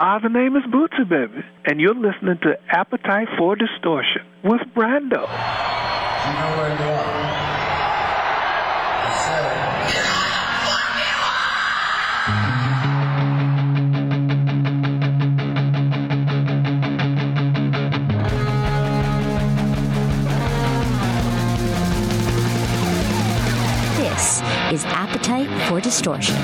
Ah, the name is Bootsy Baby, and you're listening to Appetite for Distortion with Brando. You know where you are. I said it. This is Appetite for Distortion.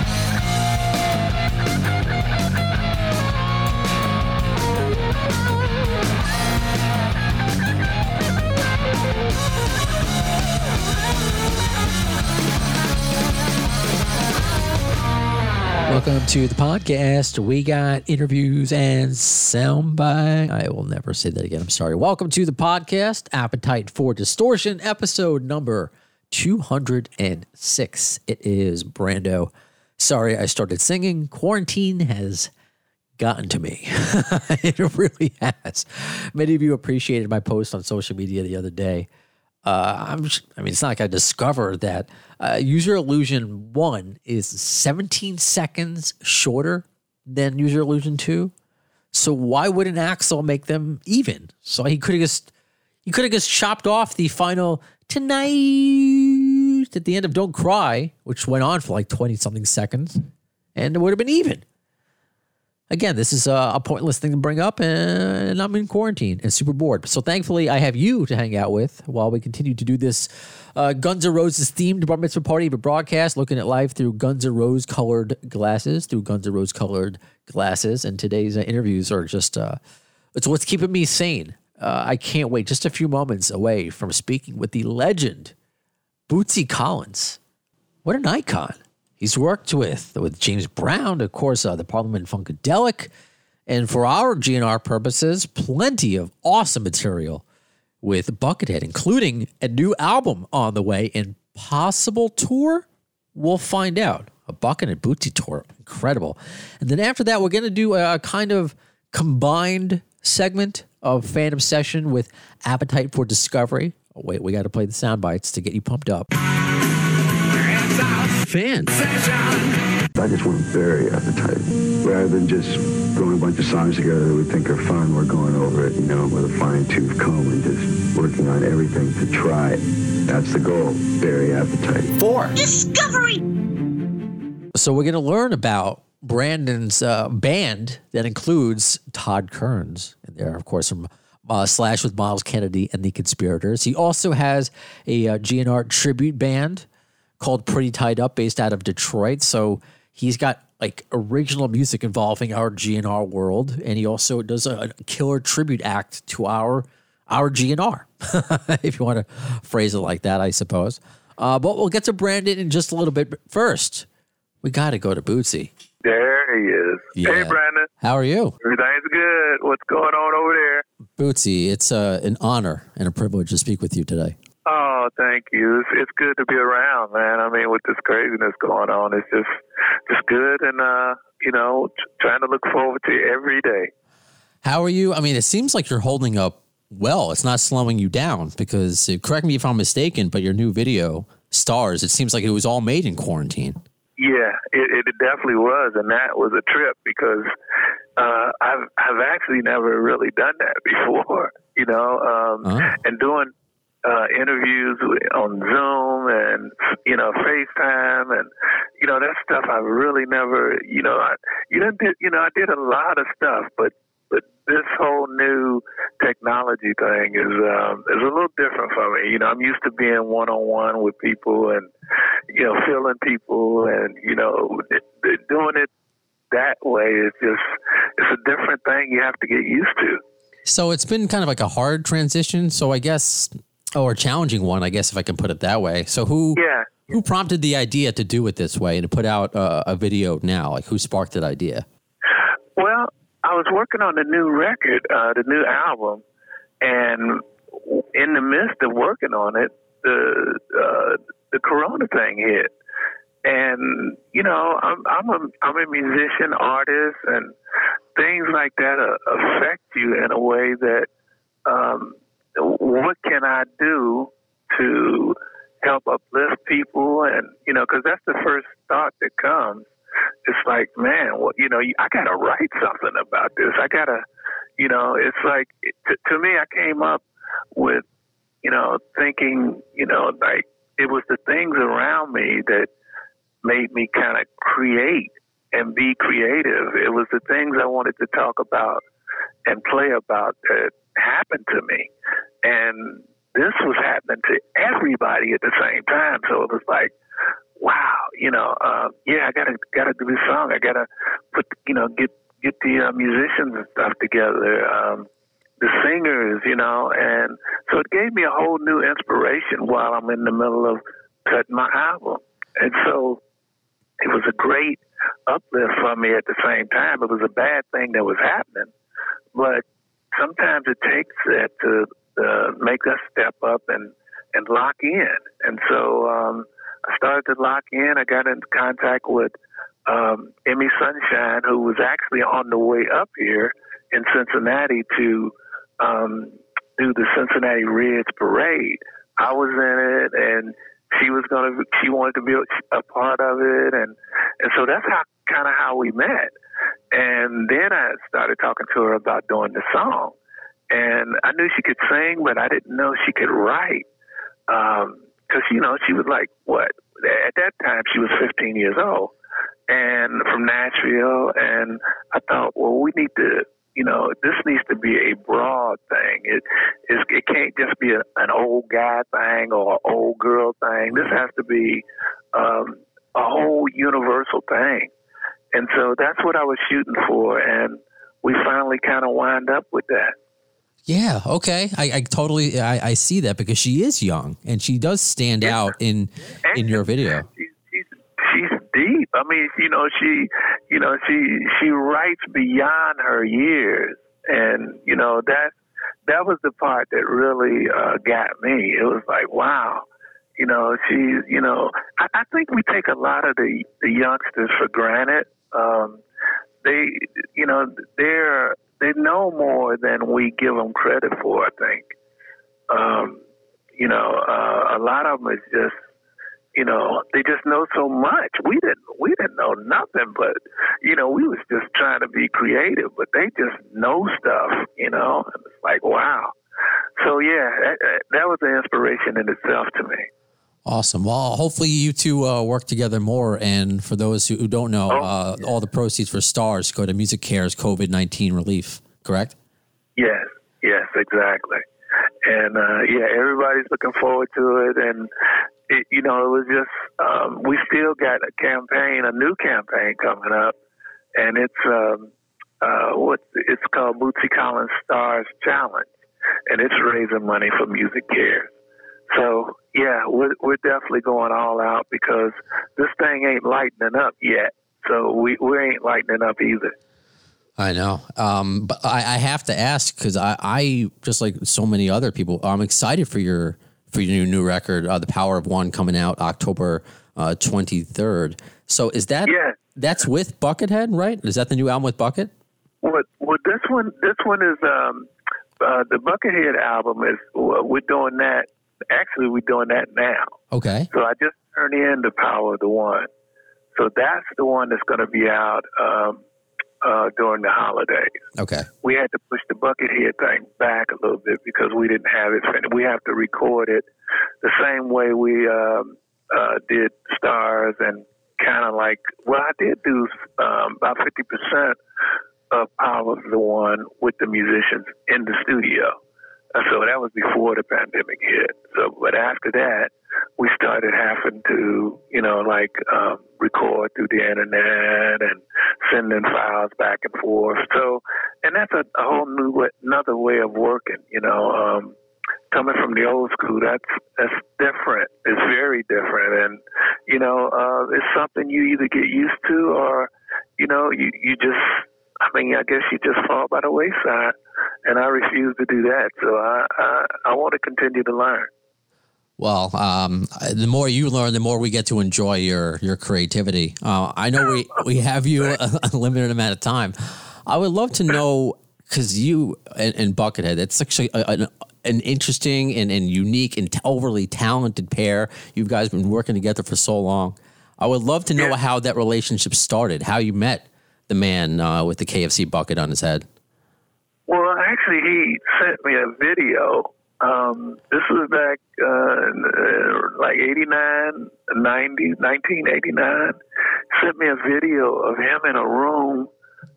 Welcome to the podcast. We got interviews and soundbite. I will never say that again. I'm sorry. Welcome to the podcast, Appetite for Distortion, episode number 206. It is Brando. Sorry, I started singing. Quarantine has gotten to me. it really has. Many of you appreciated my post on social media the other day. Uh, I'm, sh- I mean, it's not like I discovered that uh, Use Your Illusion 1 is 17 seconds shorter than Use Your Illusion 2. So why wouldn't Axl make them even? So he could have just he could have just chopped off the final tonight at the end of Don't Cry, which went on for like 20 something seconds, and it would have been even. Again, this is a, a pointless thing to bring up, and I'm in quarantine and super bored. So thankfully, I have you to hang out with while we continue to do this uh, Guns N' Roses themed bar mitzvah party a broadcast, looking at life through Guns N' Roses colored glasses, through Guns N' Roses colored glasses. And today's uh, interviews are just uh, it's what's keeping me sane. Uh, I can't wait. Just a few moments away from speaking with the legend Bootsy Collins. What an icon! He's worked with with James Brown, of course, uh, the Parliament Funkadelic, and for our GNR purposes, plenty of awesome material with Buckethead, including a new album on the way and possible tour. We'll find out. A Buckethead and Bootsy tour, incredible. And then after that, we're going to do a, kind of combined segment of Fan Obsession with Appetite for Discovery. Oh, wait, we got to play the sound bites to get you pumped up. Fans. I just want to bury appetite. Rather than just throwing a bunch of songs together that we think are fun, we're going over it, you know, with a fine tooth comb and just working on everything to try it. That's the goal. Bury appetite. For discovery. So we're going to learn about Brandon's uh, band that includes Todd Kerns, and there, of course, from uh, Slash with Myles Kennedy and the Conspirators. He also has a uh, GNR tribute band called Pretty Tied Up, based out of Detroit. So he's got like original music involving our GNR world, and he also does a, a killer tribute act to our our GNR, if you want to phrase it like that, I suppose. Uh, but we'll get to Brandon in just a little bit. But first, we got to go to Bootsy. There he is. Yeah. Hey, Brandon. How are you? Everything's good. What's going on over there? Bootsy, it's uh, an honor and a privilege to speak with you today. Oh, thank you. It's, it's good to be around, man. I mean, with this craziness going on, it's just just good, and uh, you know, t- trying to look forward to every day. How are you? I mean, it seems like you're holding up well. It's not slowing you down because, uh, correct me if I'm mistaken, but your new video, Stars, it seems like it was all made in quarantine. Yeah, it, it definitely was, and that was a trip because uh, I've I've actually never really done that before, you know, um, Oh. and doing uh, interviews on Zoom and you know FaceTime and you know that stuff I've really never you know I you know did you know I did a lot of stuff, but but this whole new technology thing is um, is a little different for me. You know, I'm used to being one on one with people and you know feeling people and you know doing it that way is just it's a different thing you have to get used to. So it's been kind of like a hard transition. So I guess, or challenging one, I guess, if I can put it that way. So who Yeah. who prompted the idea to do it this way and to put out uh, a video now? Like who sparked that idea? Well, I was working on the new record, uh, the new album, and in the midst of working on it, the uh, the Corona thing hit, and you know, I'm I'm a I'm a musician, artist, and things like that uh, affect you in a way that um, what can I do to help uplift people, and you know, because that's the first thought that comes it's like, man, well, you know, I got to write something about this. I got to, you know, it's like to, to me, I came up with, you know, thinking, you know, like it was the things around me that made me kind of create and be creative. It was the things I wanted to talk about and play about that happened to me. And this was happening to everybody at the same time. So it was like, wow, you know, uh, yeah, I gotta gotta do this song. I gotta put, you know, get get the uh, musicians and stuff together, um, the singers, you know, and so it gave me a whole new inspiration while I'm in the middle of cutting my album. And so it was a great uplift for me at the same time. It was a bad thing that was happening, but sometimes it takes that to uh, make us step up and and lock in. And so um, I started to lock in. I got into contact with um, Emi Sunshine, who was actually on the way up here in Cincinnati to um, do the Cincinnati Reds parade. I was in it, and she was gonna. She wanted to be a part of it, and and so that's how kind of how we met. And then I started talking to her about doing the song, and I knew she could sing, but I didn't know she could write. Um, because you know she was like what? At that time she was 15 years old. And from Nashville. And I thought well we need to you know this needs to be a broad thing. It it, it can't just be a, an old guy thing or an old girl thing. This has to be um, a whole universal thing and so that's what I was shooting for and we finally kind of wind up with that yeah. Okay. I, I totally I, I, see that because she is young and she does stand yeah. out in in your video. She's, she's, she's deep. I mean, you know, she you know she she writes beyond her years, and you know that that was the part that really uh, got me. It was like, wow. You know, she, you know, I, I think we take a lot of the, the youngsters for granted. Um, they, you know, they're they know more than we give them credit for. I think, um, you know, uh, a lot of them is just, you know, they just know so much. We didn't, we didn't know nothing, but you know, we was just trying to be creative, but they just know stuff, you know. And it's like, wow. So yeah, that, that was an inspiration in itself to me. Awesome. Well, hopefully you two uh, work together more. And for those who, who don't know, oh. uh, all the proceeds for Stars go to Music Cares COVID 19 relief, correct? Yes, yes, exactly. And uh, yeah, everybody's looking forward to it. And, it, you know, it was just, um, we still got a campaign, a new campaign coming up. And it's, um, uh, what it's called Bootsy Collins Stars Challenge. And it's raising money for Music Cares. So yeah, we're we're definitely going all out because this thing ain't lightening up yet. So we we ain't lightening up either. I know, um, but I, I, have to ask because I, I just like so many other people, I'm excited for your for your new, new record, uh, "The Power of One," coming out October twenty uh, third. So is that yeah. that's with Buckethead, right? Is that the new album with Bucket? What? Well, this one this one is um, uh, the Buckethead album is we're doing that actually we're doing that now. Okay. So I just turned in the power of the one. So that's the one that's going to be out um, uh, during the holidays. Okay. We had to push the bucket Buckethead thing back a little bit because we didn't have it finished. We have to record it the same way we um, uh, did Stars and kind of like, well, I did do um, about 50% of Power of the One with the musicians in the studio. So that was before the pandemic hit. So, but after that, we started having to, you know, like um, record through the internet and sending files back and forth. So, and that's a, a whole new, another way of working. You know, um, coming from the old school, that's that's different. It's very different, and you know, uh, it's something you either get used to or, you know, you you just I mean, I guess you just fall by the wayside, and I refuse to do that. So I I, I want to continue to learn. Well, um, the more you learn, the more we get to enjoy your your creativity. Uh, I know we we have you a, a, limited amount of time. I would love to know because you and, and, Buckethead, it's actually a, an, an interesting and, and unique and overly talented pair. You guys have been working together for so long. I would love to know Yeah. how that relationship started, how you met the man uh, with the KFC bucket on his head. Well, actually, he sent me a video. Um, this was back uh, uh, like 89, 90, 1989. Sent me a video of him in a room,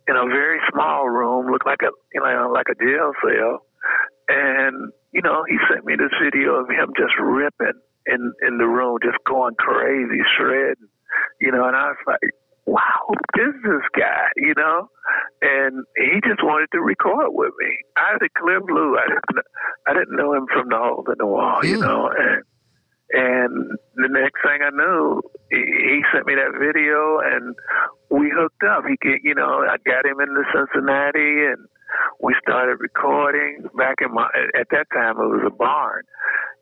in a very small room, looked like a you know like a jail cell. And you know, he sent me this video of him just ripping in in the room, just going crazy, shredding. You know, and I was like, wow, is this guy? You know, and he just wanted to record with me. I had a clear blue. I didn't, I didn't know him from the hole in the wall, you know, and and the next thing I knew, he, he sent me that video, and we hooked up. He, get, you know, I got him into Cincinnati, and we started recording. Back in my, at that time, it was a barn,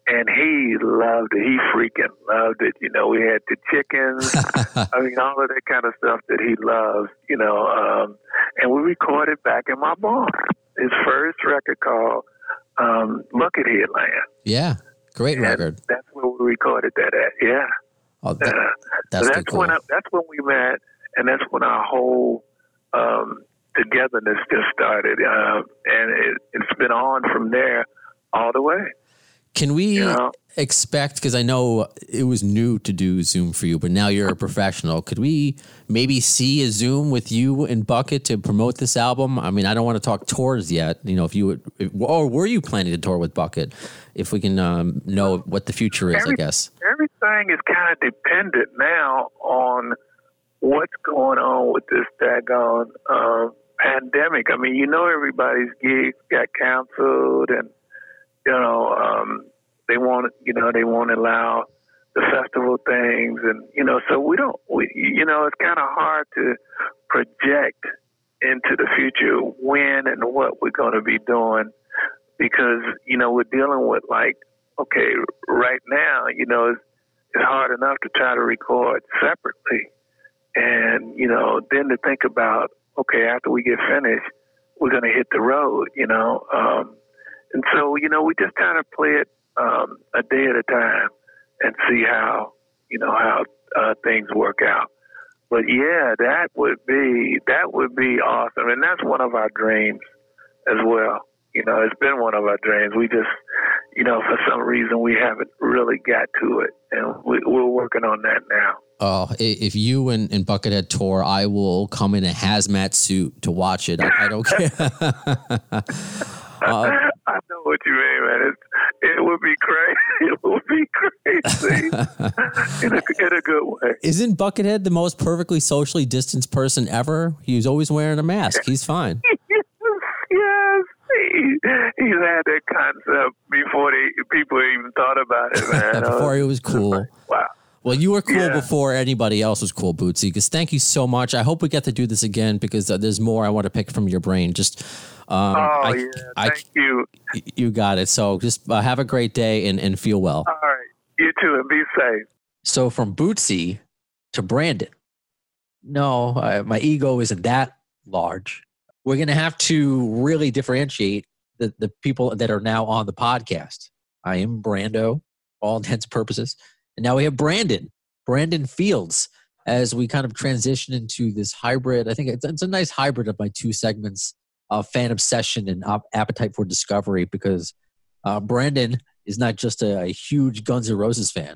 and he loved it. He freaking loved it. You know, we had the chickens. I mean, all of that kind of stuff that he loves, you know. Um, and we recorded back in my barn. His first record called um, Buckethead Land. Yeah, great And record. That's where we recorded that at. Yeah. Oh, that, Uh, that's so too that's cool. when I, that's when we met, and that's when our whole um, togetherness just started. Uh, and it, it's been on from there all the way. Can we expect? Because I know it was new to do Zoom for you, but now you're a professional. Could we maybe see a Zoom with you and Bucket to promote this album? I mean, I don't want to talk tours yet. You know, if you would, if, or were you planning to tour with Bucket? If we can um, know what the future is, I guess. everything is kind of dependent now on what's going on with this daggone uh, pandemic. I mean, you know, everybody's gigs got canceled, and you know, um, they want you know they won't allow the festival things, and you know, so we don't. We, you know, it's kind of hard to project into the future when and what we're going to be doing because you know we're dealing with like okay right now you know it's, it's hard enough to try to record separately and you know then to think about okay after we get finished we're going to hit the road you know um and so you know we just kind of play it um a day at a time and see how you know how uh, things work out but yeah that would be that would be awesome and that's one of our dreams as well you know, it's been one of our dreams. We just, you know, for some reason we haven't really got to it, and we, we're working on that now. Oh, i- if you and, and Buckethead tour, I will come in a hazmat suit to watch it. I, I don't care. uh, what you mean, man. It's, it would be crazy. It would be crazy in a, in a good way. isn't Buckethead the most perfectly socially distanced person ever? He's always wearing a mask. He's fine. yes. He, he's had that concept before they people even thought about it, man. Before he was cool. wow. Well, you were cool Yeah. before anybody else was cool, Bootsy. Because thank you so much. I hope we get to do this again because uh, there's more I want to pick from your brain. Just, um, Oh I, yeah, I, thank you. you got it. So just uh, have a great day and, and feel well. All right, you too, and be safe. So from Bootsy to Brandon. No, uh, my ego isn't that large. We're going to have to really differentiate the, the people that are now on the podcast. I am Brando, all intents and purposes. And now we have Brandon, Brandon Fields, as we kind of transition into this hybrid. I think it's, it's a nice hybrid of my two segments of fan obsession and op- appetite for discovery because uh, Brandon is not just a, a huge Guns N' Roses fan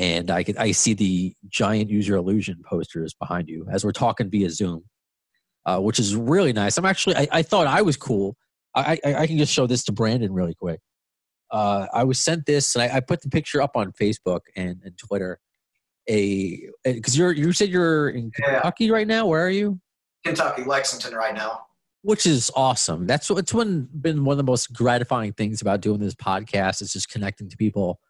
and I can I see the giant use your illusion posters behind you as we're talking via Zoom, uh, which is really nice. I'm actually I, I thought I was cool. I, I I can just show this to Brandon really quick. Uh, I was sent this and I, I put the picture up on Facebook and, and Twitter. A because you're you said you're in Yeah. Kentucky right now. Where are you? Kentucky, Lexington right now. Which is awesome. That's it's one been one of the most gratifying things about doing this podcast is just connecting to people.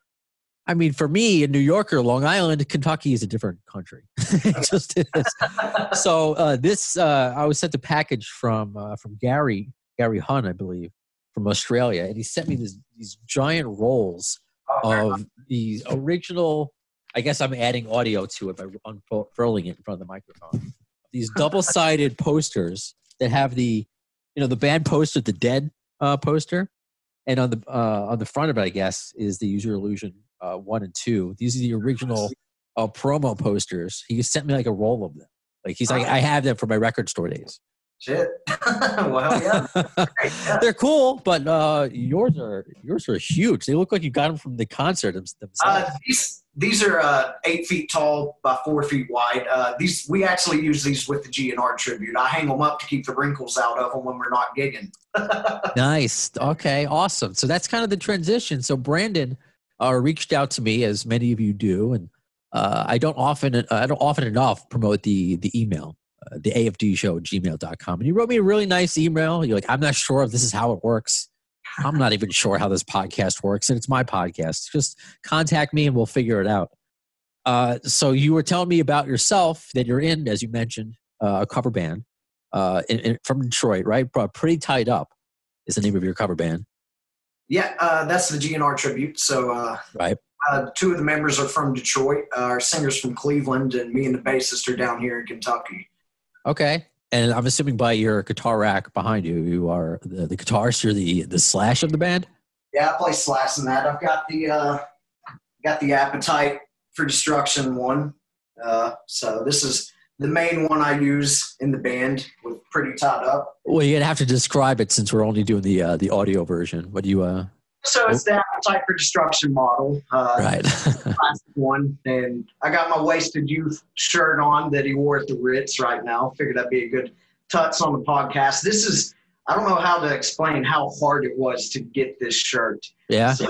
I mean, for me, a New Yorker, Long Island, Kentucky is a different country. it just is. So uh, this, uh, I was sent a package from uh, from Gary Gary Hun, I believe, from Australia, and he sent me this, these giant rolls of the original. I guess I'm adding audio to it by unfurling it in front of the microphone. These double-sided posters that have the, you know, the band poster, the Dead uh, poster, and on the uh, on the front of it, I guess, is the Use Your Illusion uh, one and two. These are the original uh, promo posters. He sent me like a roll of them. Like he's like, I have them for my record store days. Shit. well, yeah. Great, yeah. They're cool, but uh, yours are yours are huge. They look like you got them from the concert them- themselves. Uh, these these are uh, eight feet tall by four feet wide. Uh, these we actually use these with the GNR tribute. I hang them up to keep the wrinkles out of them when we're not gigging. Nice. Okay. Awesome. So that's kind of the transition. So Brandon uh, reached out to me, as many of you do, and uh, I don't often, I don't often enough promote the the email, uh, the AFD show at gmail.com. And he wrote me a really nice email. You're like, I'm not sure if this is how it works. I'm not even sure how this podcast works, and it's my podcast. Just contact me and we'll figure it out. Uh, so you were telling me about yourself that you're in, as you mentioned, uh, a cover band uh, in, in, from Detroit, right? Pretty tied up is the name of your cover band, Yeah, uh, that's the GNR tribute. So uh, right? uh, two of the members are from Detroit. Uh, our singer's from Cleveland, and me and the bassist are down here in Kentucky. Okay. And I'm assuming by your guitar rack behind you, you are the, the guitarist. You're the the slash of the band. Yeah, I play slash in that. I've got the uh, got the appetite for destruction one. Uh, so this is the main one I use in the band with pretty tied up. Well, you're gonna have to describe it since we're only doing the uh, the audio version. What do you? uh So it's that appetite for destruction model. Uh, Right. classic one. And I got my Wasted Youth shirt on that he wore at the Ritz right now. Figured that'd be a good touch on the podcast. This is, I don't know how to explain how hard it was to get this shirt. yeah. So,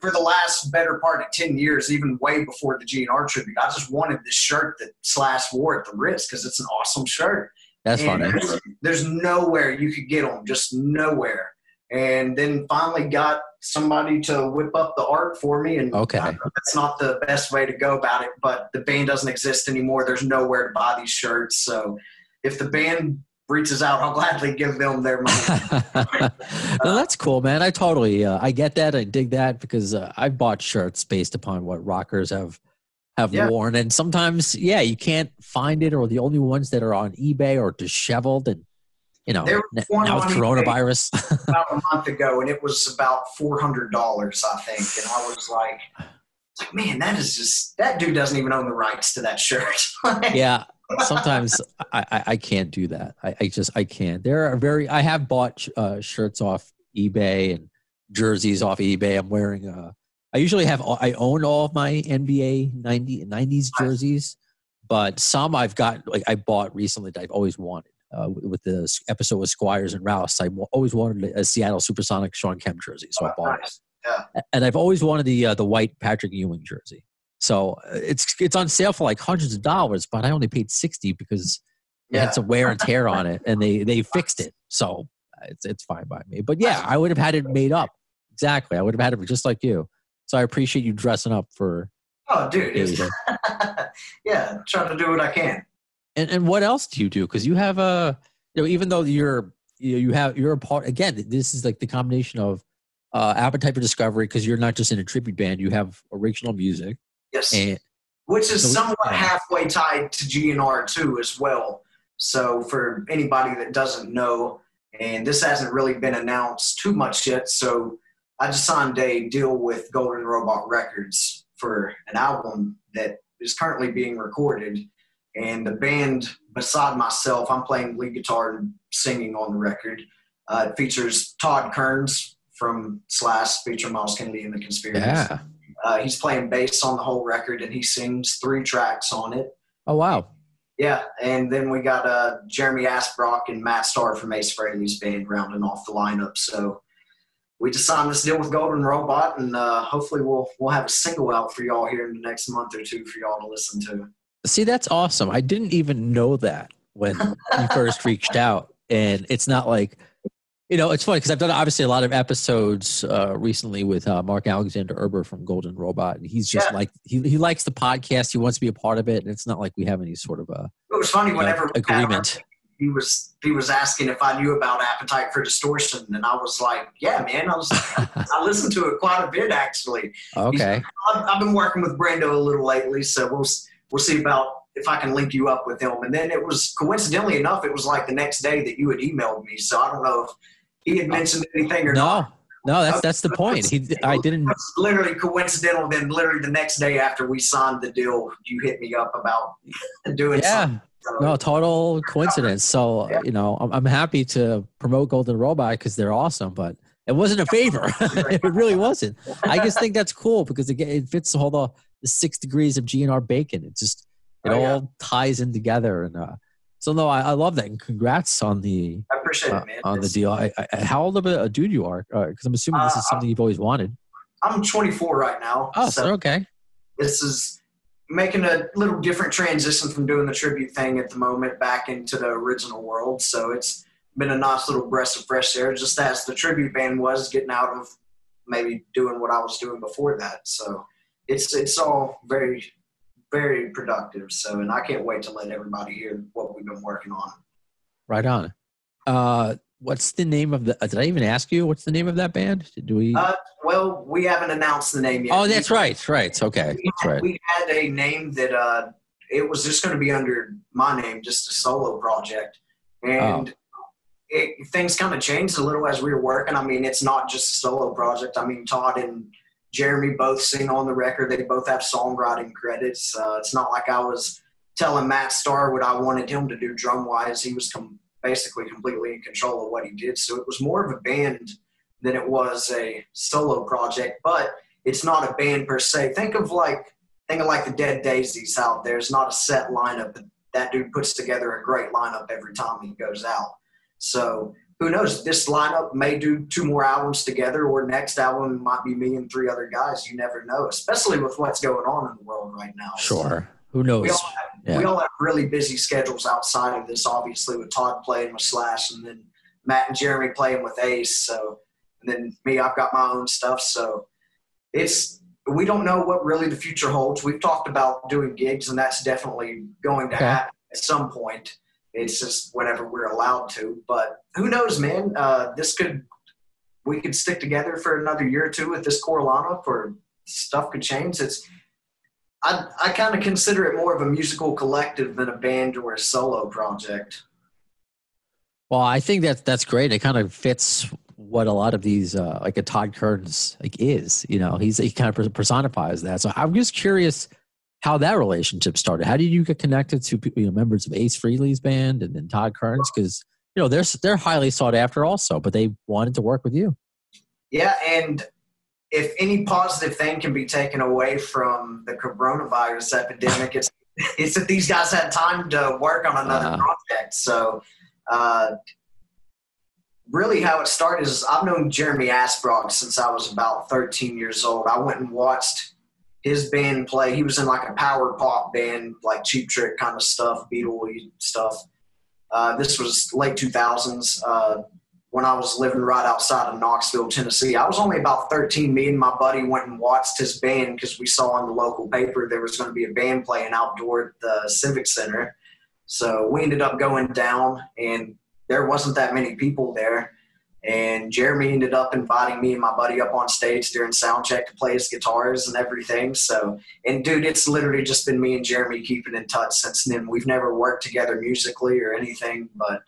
for the last better part of 10 years, even way before the GNR tribute, I just wanted this shirt that Slash wore at the Ritz because it's an awesome shirt. That's And funny. There's, there's nowhere you could get them, just nowhere. And then finally got somebody to whip up the art for me. And Okay. Know that's not the best way to go about it, but the band doesn't exist anymore. There's nowhere to buy these shirts. So if the band reaches out, I'll gladly give them their money. no, that's cool, man. I totally, uh, I get that. I dig that because uh, I've bought shirts based upon what rockers have have Yeah. worn, and sometimes, yeah, you can't find it, or the only ones that are on eBay are disheveled, and you know, There was one now with coronavirus. about a month ago, and it was about four hundred dollars, I think. And I was like, like, man, that is just that dude doesn't even own the rights to that shirt. yeah sometimes I, I i can't do that I, I just i can't there are very i have bought uh, shirts off ebay and jerseys off ebay i'm wearing uh i usually have i own all of my nba 90 90s jerseys but some i've got like i bought recently that i've always wanted uh, with the episode with squires and rouse i wa- always wanted a seattle supersonic shawn kemp jersey so i bought it Yeah. and I've always wanted the uh, the white Patrick Ewing jersey. So uh, it's it's on sale for like hundreds of dollars, but I only paid sixty because it Yeah. had some wear and tear on it, and they they fixed it. So uh, it's it's fine by me. But yeah, I would have had it made up. Exactly, I would have had it just like you. So I appreciate you dressing up for. Oh, dude. Yeah, trying to do what I can. And and what else do you do? Because you have a you know even though you're you, have you're a part again. This is like the combination of uh, appetite for discovery because you're not just in a tribute band. You have original music Yes. and Which is So somewhat halfway tied to GNR too, as well. So for anybody that doesn't know, and this hasn't really been announced too much yet, so I just signed a deal with Golden Robot Records for an album that is currently being recorded. And the band, beside myself, I'm playing lead guitar and singing on the record. Uh, it features Todd Kerns from Slash, feature Myles Kennedy and the Conspirators. yeah. Uh, he's playing bass on the whole record, and he sings three tracks on it. Oh wow. Yeah, and then we got uh, Jeremy Asbrock and Matt Starr from Ace Frehley's band rounding off the lineup. So we just signed this deal with Golden Robot, and uh, hopefully we'll we'll have a single out for y'all here in the next month or two for y'all to listen to. See, that's awesome. I didn't even know that when you first reached out. And it's not like, you know, it's funny because I've done obviously a lot of episodes uh, recently with uh, Mark Alexander Erber from Golden Robot. And he's just Yeah. like, he, he likes the podcast. He wants to be a part of it. And it's not like we have any sort of a It was funny whenever we had our- agreement. he was he was asking if I knew about Appetite for Distortion, and I was like, "Yeah, man, I was I listened to it quite a bit actually." Okay. I've, I've been working with Brando a little lately, so we'll we'll see about if I can link you up with him. And then it was coincidentally enough, it was like the next day that you had emailed me, so I don't know if he had mentioned anything or not. No, No, that's that's the point. He, I didn't. It's literally coincidental. Then, literally the next day after we signed the deal, you hit me up about doing Yeah. something. So, No, total coincidence. So Yeah. you know, I'm, I'm happy to promote Golden Robot because they're awesome, but it wasn't a favor. it really wasn't. I just think that's cool because again, it fits all the, the six degrees of GNR bacon. It just it Oh, yeah. all ties in together, and uh, so no, I, I love that, and congrats on the I appreciate uh, it, man. on the deal. I, I, how old of a, dude you are? Because I'm assuming this Uh, is something you've always wanted. I'm 24 right now. Oh, so okay. this is making a little different transition from doing the tribute thing at the moment back into the original world. So it's been a nice little breath of fresh air, just as the tribute band was getting out of maybe doing what I was doing before that. So it's it's all very very productive. So and I can't wait to let everybody hear what we've been working on. Right on. Uh, what's the name of the? Uh, did I even ask you? What's the name of that band? Do we? Uh, well, we haven't announced the name yet. oh, that's right. Right. Okay. we, That's right. we had a name that uh, it was just going to be under my name, just a solo project, and it, things kind of changed a little as we were working. I mean, it's not just a solo project. I mean, Todd and Jeremy both sing on the record. They both have songwriting credits. Uh, it's not like I was telling Matt Starr what I wanted him to do drum wise. He was com- basically completely in control of what he did. So it was more of a band than it was a solo project. But it's not a band per se. Think of like think of like the Dead Daisies out there. It's not a set lineup. That dude puts together a great lineup every time he goes out. So who knows? This lineup may do two more albums together, or next album might be me and three other guys. You never know, especially with what's going on in the world right now. Sure. Who knows? We all, have, we all have really busy schedules outside of this, obviously, with Todd playing with Slash and then Matt and Jeremy playing with Ace. So, and then me, I've got my own stuff. So, it's we don't know what really the future holds. We've talked about doing gigs, and that's definitely going to Okay. happen at some point. It's just whenever we're allowed to. But who knows, man? Uh, this could we could stick together for another year or two with this core lineup, or stuff could change. It's I, I kind of consider it more of a musical collective than a band or a solo project. Well, I think that that's great. It kind of fits what a lot of these, uh, like a Todd Kerns, like is. You know, he's he kind of personifies that. So I'm just curious how that relationship started. How did you get connected to you know, members of Ace Frehley's band and then Todd Kerns? Because you know they're they're highly sought after also, but they wanted to work with you. Yeah, and if any positive thing can be taken away from the coronavirus epidemic, it's it's that these guys had time to work on another Uh-huh. project. So, uh, really, how it started is I've known Jeremy Asbrock since I was about 13 years old. I went and watched his band play. He was in like a power pop band, like Cheap Trick kind of stuff, Beatle stuff. Uh, this was late 2000s. Uh, when I was living right outside of Knoxville, Tennessee. I was only about 13. Me and my buddy went and watched his band because we saw in the local paper there was going to be a band playing outdoor at the Civic Center. So we ended up going down, and there wasn't that many people there. And Jeremy ended up inviting me and my buddy up on stage during sound check to play his guitars and everything. So, and dude, it's literally just been me and Jeremy keeping in touch since then. We've never worked together musically or anything, but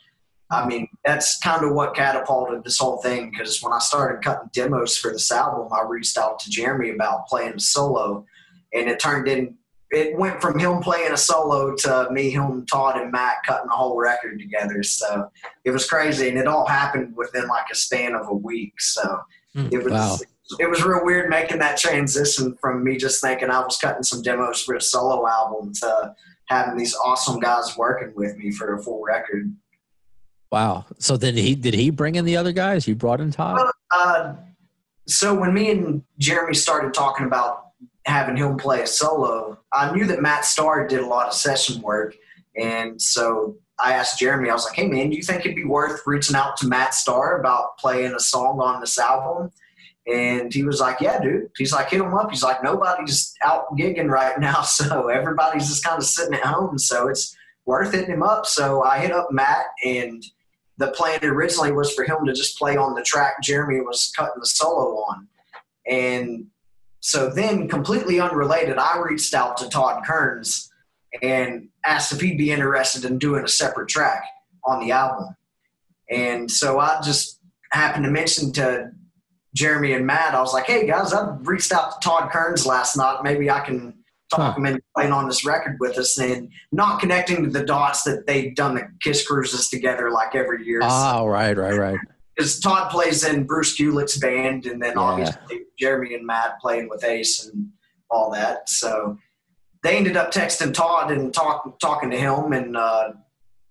I mean, that's kind of what catapulted this whole thing because when I started cutting demos for this album, I reached out to Jeremy about playing solo, and it turned in. It went from him playing a solo to me, him, Todd, and Matt cutting a whole record together. So it was crazy, and it all happened within like a span of a week. So it was Wow. it was real weird making that transition from me just thinking I was cutting some demos for a solo album to having these awesome guys working with me for a full record. Wow. So then he did he bring in the other guys? You brought in Todd? Uh, so when me and Jeremy started talking about having him play a solo, I knew that Matt Starr did a lot of session work, and so I asked Jeremy. I was like, "Hey man, do you think it'd be worth reaching out to Matt Starr about playing a song on this album?" And he was like, "Yeah, dude." He's like, "Hit him up." He's like, "Nobody's out gigging right now, so everybody's just kind of sitting at home, so it's worth hitting him up." So I hit up Matt and the plan originally was for him to just play on the track Jeremy was cutting the solo on. And so then, completely unrelated, I reached out to Todd Kerns and asked if he'd be interested in doing a separate track on the album. And so I just happened to mention to Jeremy and Matt, I was like, "Hey guys, I reached out to Todd Kerns last night. Maybe I can talk Huh. him into playing on this record with us." And not connecting to the dots that they've done the Kiss cruises together like every year. Oh, right, right, right. Because Todd plays in Bruce Kulick's band, and then Yeah. obviously Jeremy and Matt playing with Ace and all that. So they ended up texting Todd and talk, talking to him, and uh,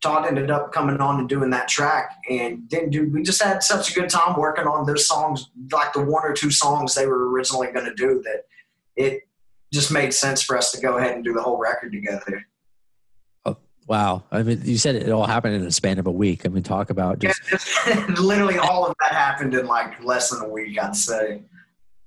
Todd ended up coming on and doing that track. And then, dude, we just had such a good time working on those songs, like the one or two songs they were originally going to do, that it just made sense for us to go ahead and do the whole record together. Wow. I mean, you said it all happened in the span of a week. I mean, talk about just literally all of that happened in like less than a week, I'd say.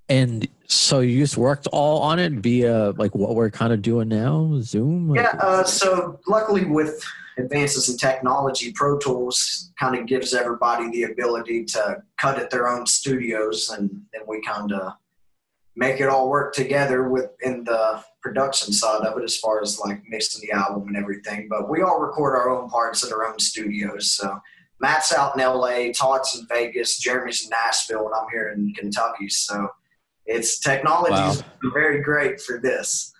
and so you just worked all on it via like what we're kind of doing now, Zoom. Yeah, uh, so luckily with advances in technology, Pro Tools kind of gives everybody the ability to cut at their own studios, and then we kind of make it all work together within the production side of it, as far as like mixing the album and everything. But we all record our own parts at our own studios. So Matt's out in L.A., Todd's in Vegas, Jeremy's in Nashville, and I'm here in Kentucky. So it's technology's very great for this.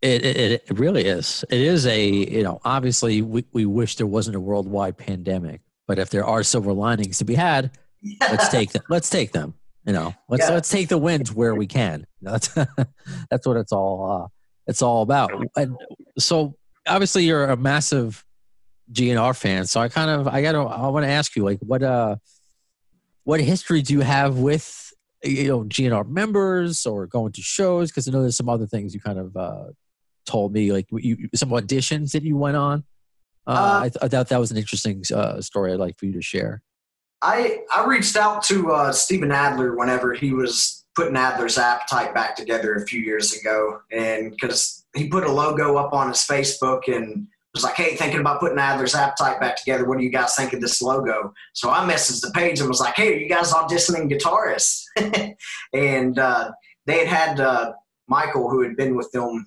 It, it it really is. It is a you know obviously we, we wish there wasn't a worldwide pandemic, but if there are silver linings to be had, let's take them. Let's take them. You know, let's Yeah. let's take the wins where we can. That's that's what it's all uh, it's all about. And so obviously you're a massive GNR fan. So I kind of I got to I want to ask you like what uh what history do you have with you know GNR members or going to shows? Because I know there's some other things you kind of uh, told me like you some auditions that you went on. Uh, Uh, I, th- I thought that was an interesting uh, story. I'd like for you to share. I I reached out to uh, Steven Adler whenever he was putting Adler's Appetite back together a few years ago, and because he put a logo up on his Facebook and was like, "Hey, thinking about putting Adler's Appetite back together. What do you guys think of this logo?" So I messaged the page and was like, "Hey, are you guys auditioning guitarists?" and uh, they had had uh, Michael, who had been with them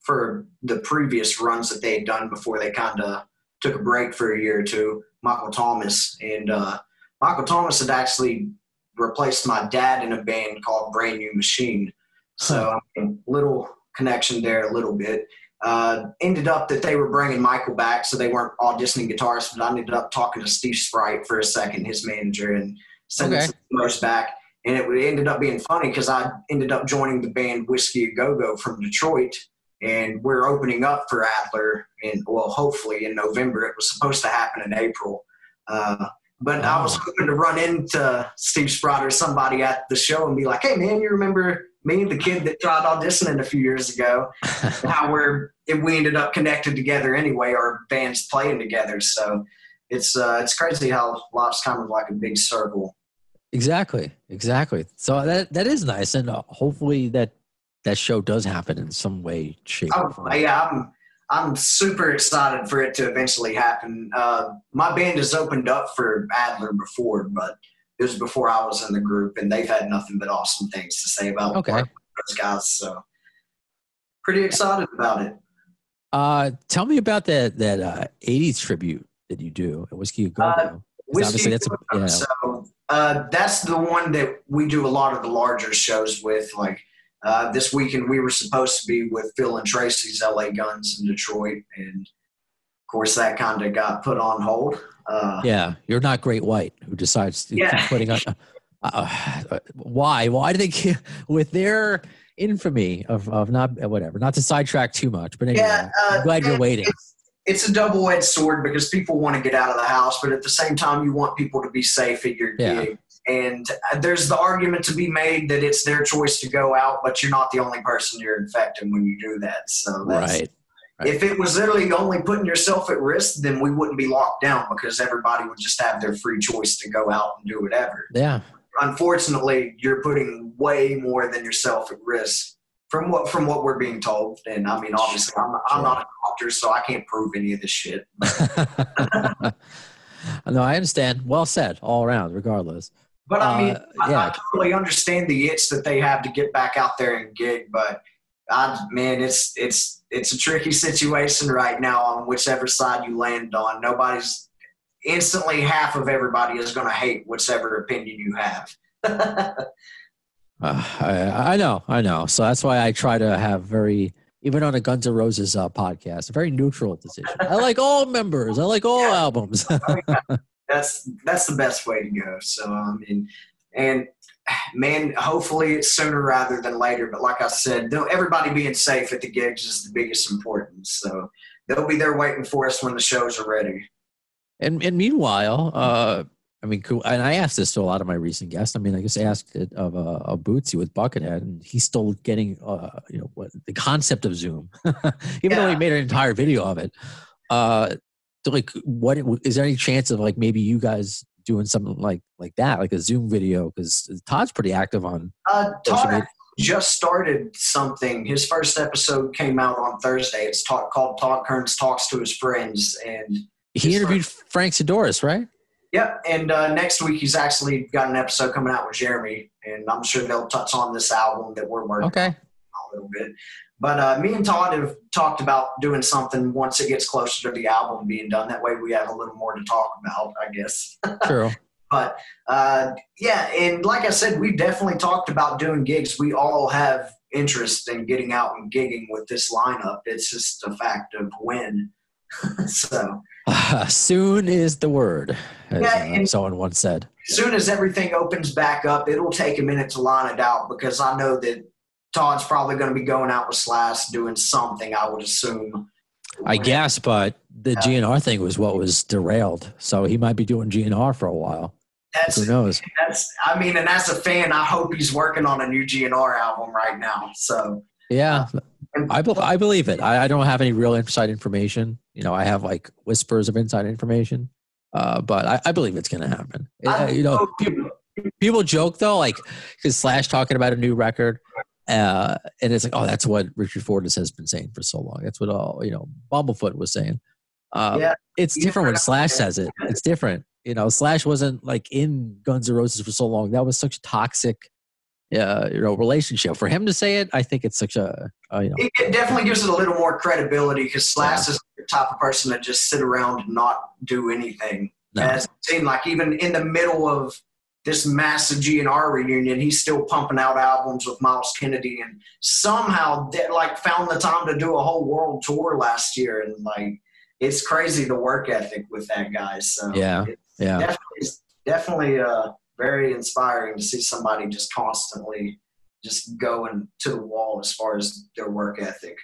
for the previous runs that they had done before they kind of took a break for a year or two. Michael Thomas and uh, Michael Thomas had actually replaced my dad in a band called Brand New Machine. So mean, little connection there, a little bit. Uh, ended up that they were bringing Michael back, so they weren't auditioning guitarists. But I ended up talking to Steve Sprite for a second, his manager, and sending Okay. some demos back. And it ended up being funny because I ended up joining the band Whiskey a Go Go from Detroit, and we're opening up for Adler. And well, hopefully in November. It was supposed to happen in April. Uh, but I was hoping to run into Steve Sprott or somebody at the show and be like, "Hey, man, you remember me, the kid that tried auditioning a few years ago? how we're we ended up connected together anyway. Our bands playing together, so it's uh, it's crazy how life's kind of like a big circle. Exactly, exactly. So that that is nice, and uh, hopefully that that show does happen in some way, shape, or Oh, form. yeah, I'm I'm super excited for it to eventually happen. Uh, my band has opened up for Adler before, but it was before I was in the group, and they've had nothing but awesome things to say about Okay. those guys. So pretty excited about it. Uh, tell me about that that uh, '80s tribute that you do at Whiskey Go Uh, Go. obviously that's a- yeah. So uh, that's the one that we do a lot of the larger shows with. Like uh, this weekend, we were supposed to be with Phil and Tracy's LA Guns in Detroit, and of course that kind of got put on hold. Uh, yeah, you're not Great White who decides to Yeah. keep putting on. Uh, uh, why? Why do they keep, with their infamy of, of not whatever? Not to sidetrack too much, but anyway, Yeah, uh, I'm glad you're waiting. It's, it's a double-edged sword because people want to get out of the house, but at the same time, you want people to be safe at your Yeah. gig. And uh, there's the argument to be made that it's their choice to go out, but you're not the only person you're infecting when you do that. So that's, Right. If it was literally only putting yourself at risk, then we wouldn't be locked down because everybody would just have their free choice to go out and do whatever. Yeah. Unfortunately, you're putting way more than yourself at risk from what from what we're being told. And I mean, obviously, I'm, I'm not a doctor, so I can't prove any of this shit. no, I understand. Well said, all around. Regardless. But I mean, Uh, I, yeah. I totally understand the itch that they have to get back out there and gig. But I, man, it's it's it's a tricky situation right now on whichever side you land on. Nobody's instantly half of everybody is going to hate whichever opinion you have. Uh, I, I know, I know. So that's why I try to have very, even on a Guns N' Roses uh, podcast, a very neutral decision. I like all members. I like all albums. That's that's the best way to go. So I mean, and man, hopefully it's sooner rather than later. But like I said, though everybody being safe at the gigs is the biggest importance. So they'll be there waiting for us when the shows are ready. and and meanwhile, uh, I mean, cool. And I asked this to a lot of my recent guests. I mean, I just asked it of uh, of Bootsy with Buckethead, and he's still getting, uh, you know, what the concept of Zoom, even though he made an entire video of it. Uh, so like, what is there any chance of like maybe you guys doing something like like that, like a Zoom video? Because Todd's pretty active on Uh, Todd just started something. His first episode came out on Thursday. It's talk, called Todd Kerns Talks to His Friends. And He interviewed Frank Sidoris, right? Yep, and uh, next week he's actually got an episode coming out with Jeremy. And I'm sure they'll touch on this album that we're working Okay. on a little bit. But uh, me and Todd have talked about doing something once it gets closer to the album being done. That way we have a little more to talk about, I guess. True. But uh, yeah, and like I said, we've definitely talked about doing gigs. We all have interest in getting out and gigging with this lineup. It's just a fact of when. so soon is the word, as Yeah, uh, someone once said. as soon as everything opens back up, it'll take a minute to line it out because I know that Todd's probably going to be going out with Slash doing something. I would assume. I guess, but the GNR thing was what was derailed. So he might be doing GNR for a while. That's Who knows? that's. I mean, and as a fan, I hope he's working on a new GNR album right now. So Yeah, I, be- I believe it. I, I don't have any real inside information. You know, I have like whispers of inside information, uh, but I, I believe it's going to happen. Uh, you know, people, people joke though, like because Slash talking about a new record, uh, and it's like, oh, that's what Richard Fortus has been saying for so long. That's what all you know, Bumblefoot was saying. Uh, Yeah. it's different when. Slash says it. It's different. You know, Slash wasn't like in Guns N' Roses for so long. That was such a toxic, uh, you know, relationship. For him to say it, I think it's such a, uh, you know, it, it definitely gives it a little more credibility because Slash is the type of person to just sit around and not do anything. no. As it seemed like even in the middle of this massive GNR reunion, he's still pumping out albums with Myles Kennedy, and somehow like found the time to do a whole world tour last year, and like it's crazy the work ethic with that guy. So Yeah, yeah. definitely definitely uh, very inspiring to see somebody just constantly just going to the wall as far as their work ethic.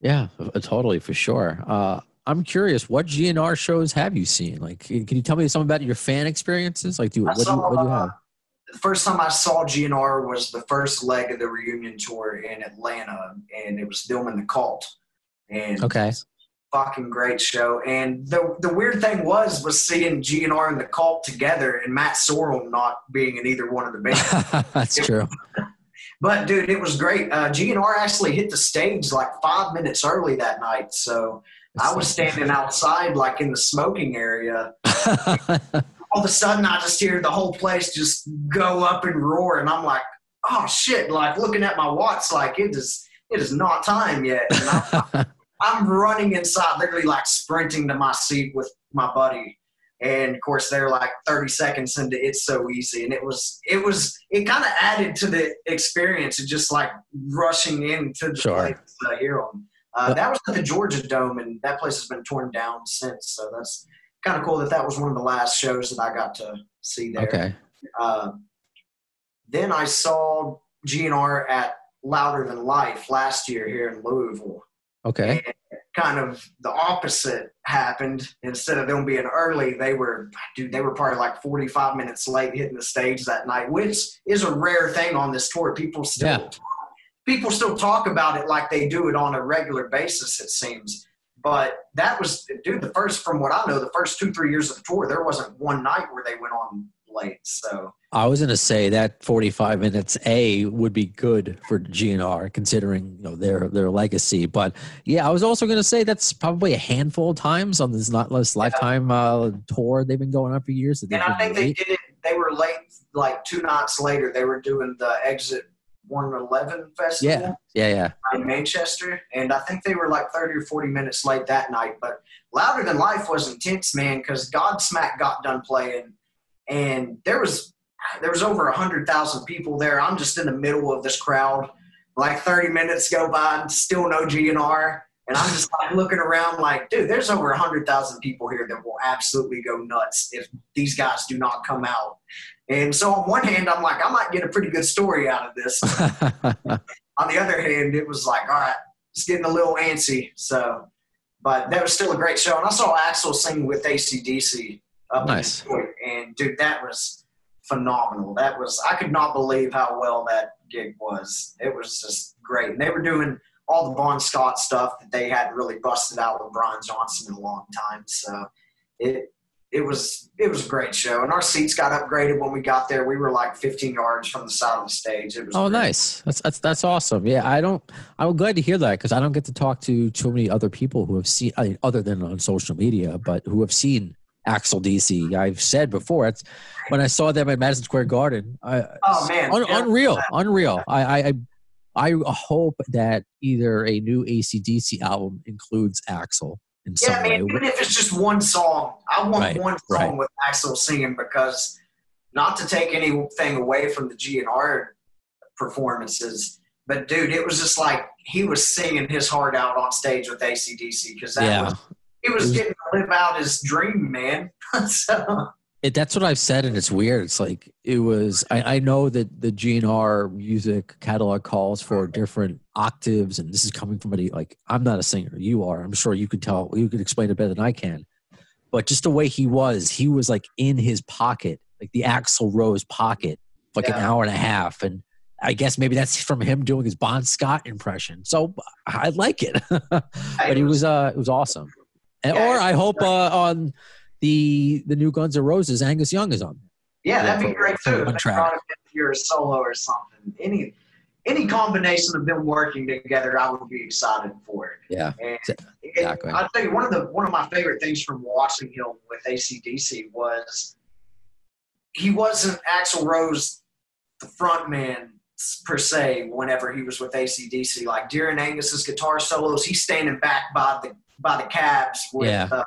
Yeah, uh, totally for sure. Uh, I'm curious, what GNR shows have you seen? Like, can you tell me something about your fan experiences? Like, do what do you, what do you have? the first time I saw GNR was the first leg of the reunion tour in Atlanta, and it was Dillman the Cult. And Okay. fucking great show. And the the weird thing was was seeing GNR and the Cult together, and Matt Sorum not being in either one of the bands. That's true. but dude, it was great. Uh, GNR actually hit the stage like five minutes early that night, so I was standing outside like in the smoking area. all of a sudden I just hear the whole place just go up and roar, and I'm like, oh shit! Like looking at my watch, like it is it is not time yet. And I'm, I'm running inside, literally like sprinting to my seat with my buddy. And of course, they're like 30 seconds into "It's So Easy," and it was it was it kind of added to the experience of just like rushing into the Sure. place to hear them. Uh, that was at the Georgia Dome, and that place has been torn down since. So that's kind of cool that that was one of the last shows that I got to see there. okay. Uh, then I saw GNR at Louder Than Life last year here in Louisville. Okay. And kind of the opposite happened. Instead of them being early, they were, dude, they were probably like 45 minutes late hitting the stage that night, which is a rare thing on this tour. People still, Yeah. People still talk about it like they do it on a regular basis, it seems. But that was, dude, the first, from what I know, the first two, three years of the tour, there wasn't one night where they went on late. So, I was gonna say that 45 minutes A would be good for GNR considering you know their their legacy. But yeah, I was also gonna say that's probably a handful of times on this not less lifetime uh, tour they've been going on for years. and I think they did it, they were late, like two nights later, they were doing the Exit 111 festival. Yeah, yeah, yeah. in Manchester, and I think they were like 30 or 40 minutes late that night. But Louder Than Life was intense, man, because Godsmack got done playing, and there was there was over a hundred thousand people there. I'm just in the middle of this crowd. Like 30 minutes go by and still no GNR. And I'm just like looking around like, dude, there's over a hundred thousand people here that will absolutely go nuts if these guys do not come out. And so on one hand, I'm like, I might get a pretty good story out of this. on the other hand, it was like, all right, it's getting a little antsy. So, but that was still a great show. And I saw Axl sing with ACDC up Nice. in Detroit, and dude, that was phenomenal. That was I could not believe how well that gig was. It was just great. And they were doing all the Bon Scott stuff that they hadn't really busted out with Brian Johnson in a long time. So it it was it was a great show. And our seats got upgraded when we got there. We were like 15 yards from the side of the stage. It was Oh, great. nice. That's that's that's awesome. Yeah, I don't. I'm glad to hear that because I don't get to talk to too many other people who have seen, I mean, other than on social media, but who have seen Axl DC. I've said before, it's when I saw them at Madison Square Garden. I, Oh, man. un- Yeah. unreal, unreal. I, I I I hope that either a new ACDC album includes Axl in some Yeah, way. man. Even if it's just one song, I want Right, one song right. with Axl singing because not to take anything away from the GNR performances, but dude, it was just like he was singing his heart out on stage with ACDC because that Yeah. was he was was- getting to live out his dream, man. so It, that's what I've said, and it's weird. It's like it was. I, I know that the GNR music catalog calls for different octaves, and this is coming from a like I'm not a singer. You are. I'm sure you could tell. You could explain it better than I can. But just the way he was, he was like in his pocket, like the Axl Rose pocket, for like an hour and a half, and I guess maybe that's from him doing his Bon Scott impression. So I like it. but he was uh, it was awesome. And, Yeah, or I hope uh, on the the new Guns N' Roses, Angus Young is on. Yeah, that'd be great too. one If track. brought him in if you're a solo or something. Any any combination of them working together, I would be excited for it. Yeah, And Exactly. I'll tell you one of the one of my favorite things from watching him with ACDC was he wasn't Axl Rose, the front man per se. Whenever he was with ACDC, like during Angus's guitar solos, he's standing back by the by the cabs with Yeah. uh,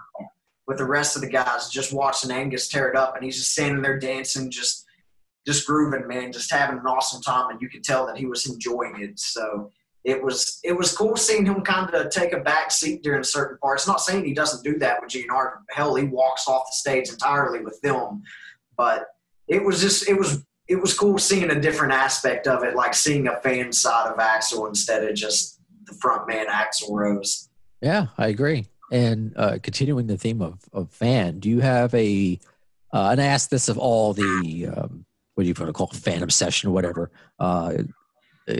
with the rest of the guys, just watching Angus tear it up, and he's just standing there dancing, just just grooving, man, just having an awesome time, and you could tell that he was enjoying it. So it was it was cool seeing him kind of take a back seat during certain parts. Not saying he doesn't do that with GNR. Hell, he walks off the stage entirely with them, but it was just it was it was cool seeing a different aspect of it, like seeing a fan side of Axl instead of just the front man Axl Rose. yeah, I agree. And uh, continuing the theme of of fan, do you have a? Uh, and I asked this of all the um, what do you want to call it, fan obsession or whatever. Uh, uh,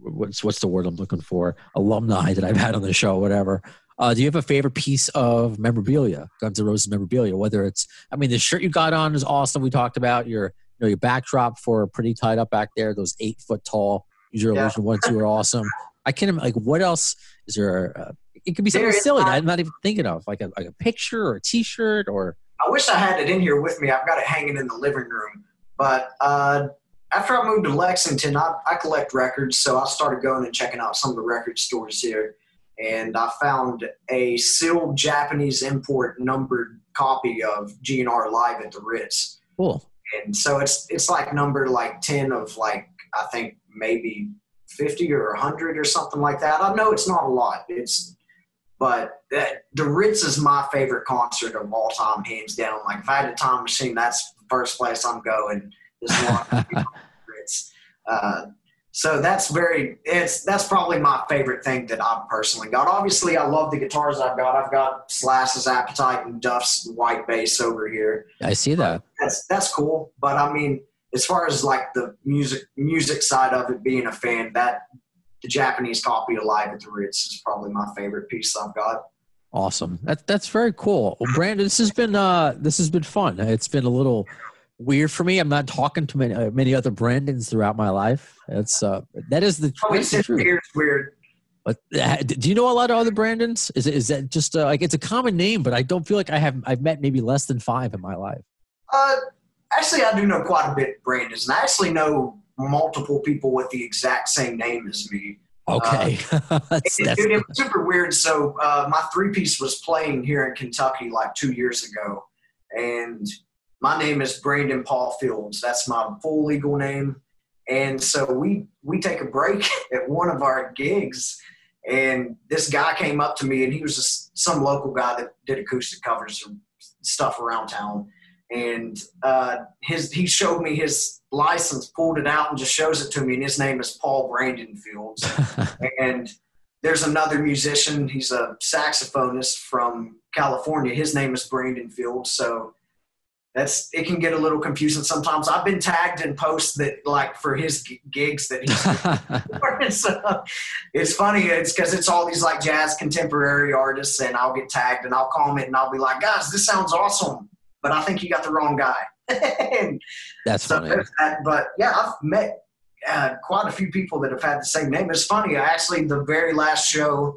what's what's the word I'm looking for? Alumni that I've had on the show, whatever. Uh, do you have a favorite piece of memorabilia, Guns N' Roses memorabilia? Whether it's, I mean, the shirt you got on is awesome. We talked about your, you know, your backdrop for pretty tied up back there. Those eight foot tall Use Your Yeah. Illusion one two are awesome. I can't like what else is there? Uh, it could be something silly not- I'm not even thinking of, like a like a picture or a T-shirt or I wish I had it in here with me. I've got it hanging in the living room. But uh, after I moved to Lexington, I, I collect records, so I started going and checking out some of the record stores here. And I found a sealed Japanese import numbered copy of GNR Live at the Ritz. cool. And so it's it's like number like 10 of like, I think maybe 50 or 100 or something like that. I know it's not a lot. It's but that, the Ritz is my favorite concert of all time, hands down. Like if I had a time machine, that's the first place I'm going. Is one Ritz. Uh, so that's very it's that's probably my favorite thing that I've personally got. Obviously, I love the guitars I've got. I've got Slash's Appetite and Duff's White Bass over here I see that. that's that's cool. But I mean, as far as like the music music side of it, being a fan, that the Japanese copy of Live at the Ritz is probably my favorite piece I've got. Awesome. That's that's very cool. Well, Brandon, this has been uh this has been fun. It's been a little weird for me. I'm not talking to many uh, many other Brandons throughout my life. It's uh that is the, Probably that's the sitting truth. here is weird. But uh, do you know a lot of other Brandons? Is it, is that just uh, like it's a common name? But I don't feel like I have I've met maybe less than five in my life. Uh, actually, I do know quite a bit, Brandon's, and I actually know multiple people with the exact same name as me. Okay, that's, It, that's, dude, it was super weird. So uh, my three piece was playing here in Kentucky like two years ago, and my name is Brandon Paul Fields. That's my full legal name. And so we we take a break at one of our gigs, and this guy came up to me, and he was just some local guy that did acoustic covers and stuff around town. And uh, his he showed me his license, pulled it out, and just shows it to me. And his name is Paul Brandon Fields. and there's another musician. He's a saxophonist from California. His name is Brandon Fields. So that's it can get a little confusing sometimes. I've been tagged in posts that like for his g- gigs that he's so it's funny. It's because it's all these like jazz contemporary artists, and I'll get tagged and I'll comment and I'll be like, guys, this sounds awesome, but I think you got the wrong guy. That's so funny. But yeah, I've met uh, quite a few people that have had the same name. It's funny. I actually, the very last show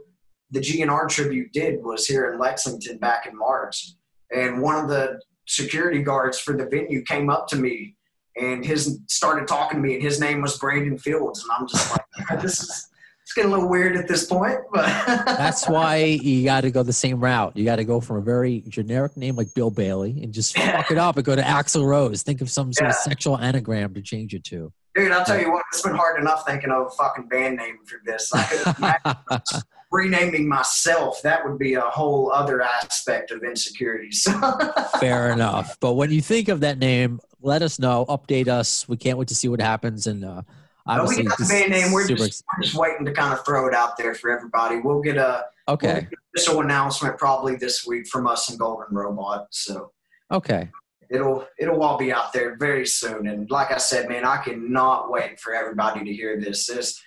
the GNR tribute did was here in Lexington back in March, and one of the security guards for the venue came up to me and his started talking to me, and his name was Brandon Fields, and I'm just like, this is it's getting a little weird at this point, but That's why you got to go the same route. You got to go from a very generic name like Bill Bailey and just fuck it up and go to Axl Rose. Think of some sort of sexual anagram to change it to. Dude, I'll tell you what, it's been hard enough thinking of a fucking band name for this. I could imagine renaming myself. That would be a whole other aspect of insecurities. Fair enough. But when you think of that name, let us know. Update us. We can't wait to see what happens. And uh, But we got the band name. We're just, we're just waiting to kind of throw it out there for everybody. We'll get a we'll okay. get an official announcement probably this week from us and Golden Robot. So Okay. it'll it'll all be out there very soon. And like I said, man, I cannot wait for everybody to hear this. This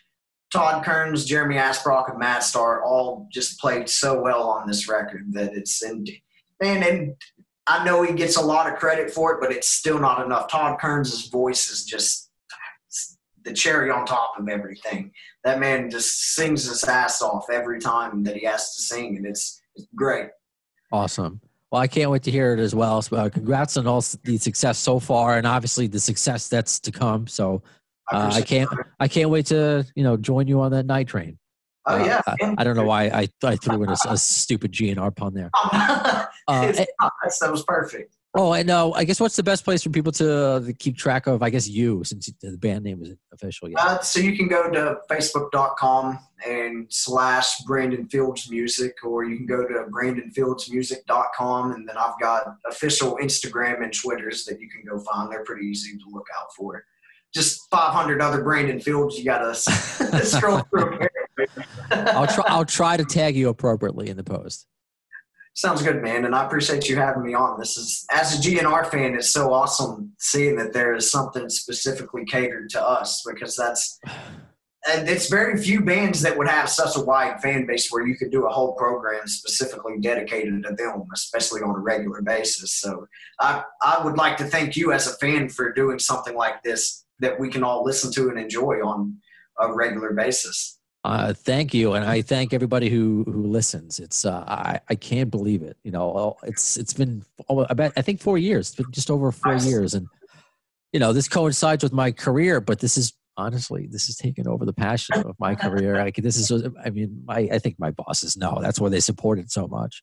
Todd Kerns, Jeremy Asbrock, and Matt Starr all just played so well on this record that it's and man, and I know he gets a lot of credit for it, but it's still not enough. Todd Kerns' voice is just the cherry on top of everything. That man just sings his ass off every time that he has to sing, and it's, it's great. Awesome. Well, I can't wait to hear it as well. So, uh, congrats on all the success so far, and obviously the success that's to come. So uh, I can't. I can't wait to you know join you on that night train. Oh Uh, yeah, I, I don't know why I, I threw in a stupid GNR pun there. Uh, that was perfect. Oh, and uh, I guess what's the best place for people to uh, keep track of? I guess you, since the band name isn't official yet. Uh, so you can go to facebook.com and slash Brandon Fields Music, or you can go to brandonfieldsmusic.com, and then I've got official Instagram and Twitters that you can go find. They're pretty easy to look out for. Just 500 other Brandon Fields you got to scroll through. I'll try. I'll try to tag you appropriately in the post. Sounds good, man, and I appreciate you having me on. This is, as a GNR fan, it's so awesome seeing that there is something specifically catered to us because that's, and it's very few bands that would have such a wide fan base where you could do a whole program specifically dedicated to them, especially on a regular basis. So I, I would like to thank you as a fan for doing something like this that we can all listen to and enjoy on a regular basis. Uh, thank you, and I thank everybody who who listens. It's uh, I I can't believe it. You know, it's it's been oh, I bet I think four years. It's been just over four years, and you know this coincides with my career. But this is honestly this has taken over the passion of my career. Like this is I mean my I think my bosses know that's why they support it so much.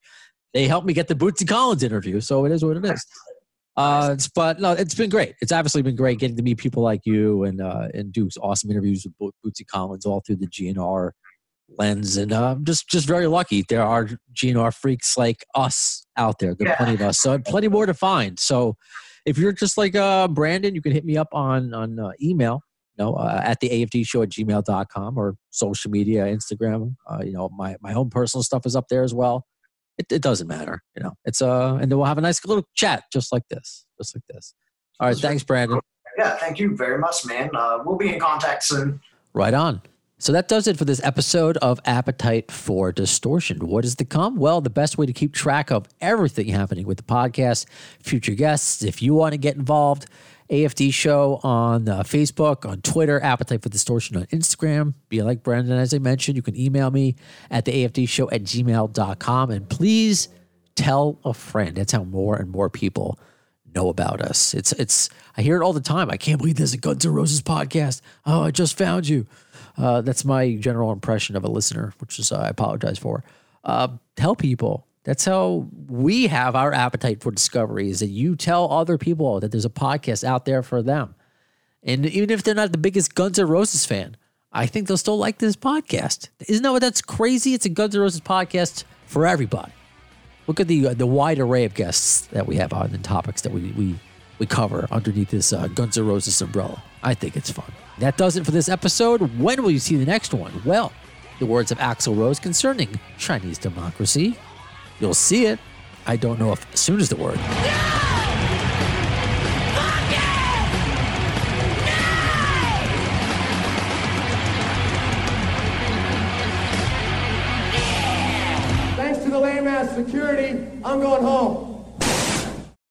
They helped me get the Bootsy Collins interview, so it is what it is. Uh, but no, it's been great. It's obviously been great getting to meet people like you and uh, and do awesome interviews with Bo- Bootsy Collins all through the GNR lens. And uh, I'm just just very lucky. There are GNR freaks like us out there. There are Yeah. plenty of us. So plenty more to find. So if you're just like uh, Brandon, you can hit me up on on uh, email. You know, uh, at the AFD show at gmail.com or social media, Instagram. Uh, you know, my, my own personal stuff is up there as well it, it doesn't matter. You know, it's uh, and then we'll have a nice little chat just like this, just like this. All right, thanks, Brandon. Yeah, thank you very much, man. Uh, we'll be in contact soon. Right on. So that does it for this episode of Appetite for Distortion. What is to come? Well, the best way to keep track of everything happening with the podcast, future guests, if you want to get involved, AFD Show on uh, Facebook, on Twitter, Appetite for Distortion on Instagram. Be like Brandon, as I mentioned, you can email me at the AFD Show at gmail.com. And please tell a friend. That's how more and more people know about us. It's it's I hear it all the time. I can't believe there's a Guns N' Roses podcast. Oh, I just found you. Uh, that's my general impression of a listener, which is uh, I apologize for. Uh, tell people, That's how we have our appetite for discovery is that you tell other people that there's a podcast out there for them. And even if they're not the biggest Guns N' Roses fan, I think they'll still like this podcast. Isn't that what that's crazy? It's a Guns N' Roses podcast for everybody. Look at the uh, the wide array of guests that we have on and topics that we we, we cover underneath this uh, Guns N' Roses umbrella. I think it's fun. That does it for this episode. When will you see the next one? Well, the words of Axl Rose concerning Chinese democracy. You'll see it. I don't know if soon as the word. Thanks to the lame ass security, I'm going home.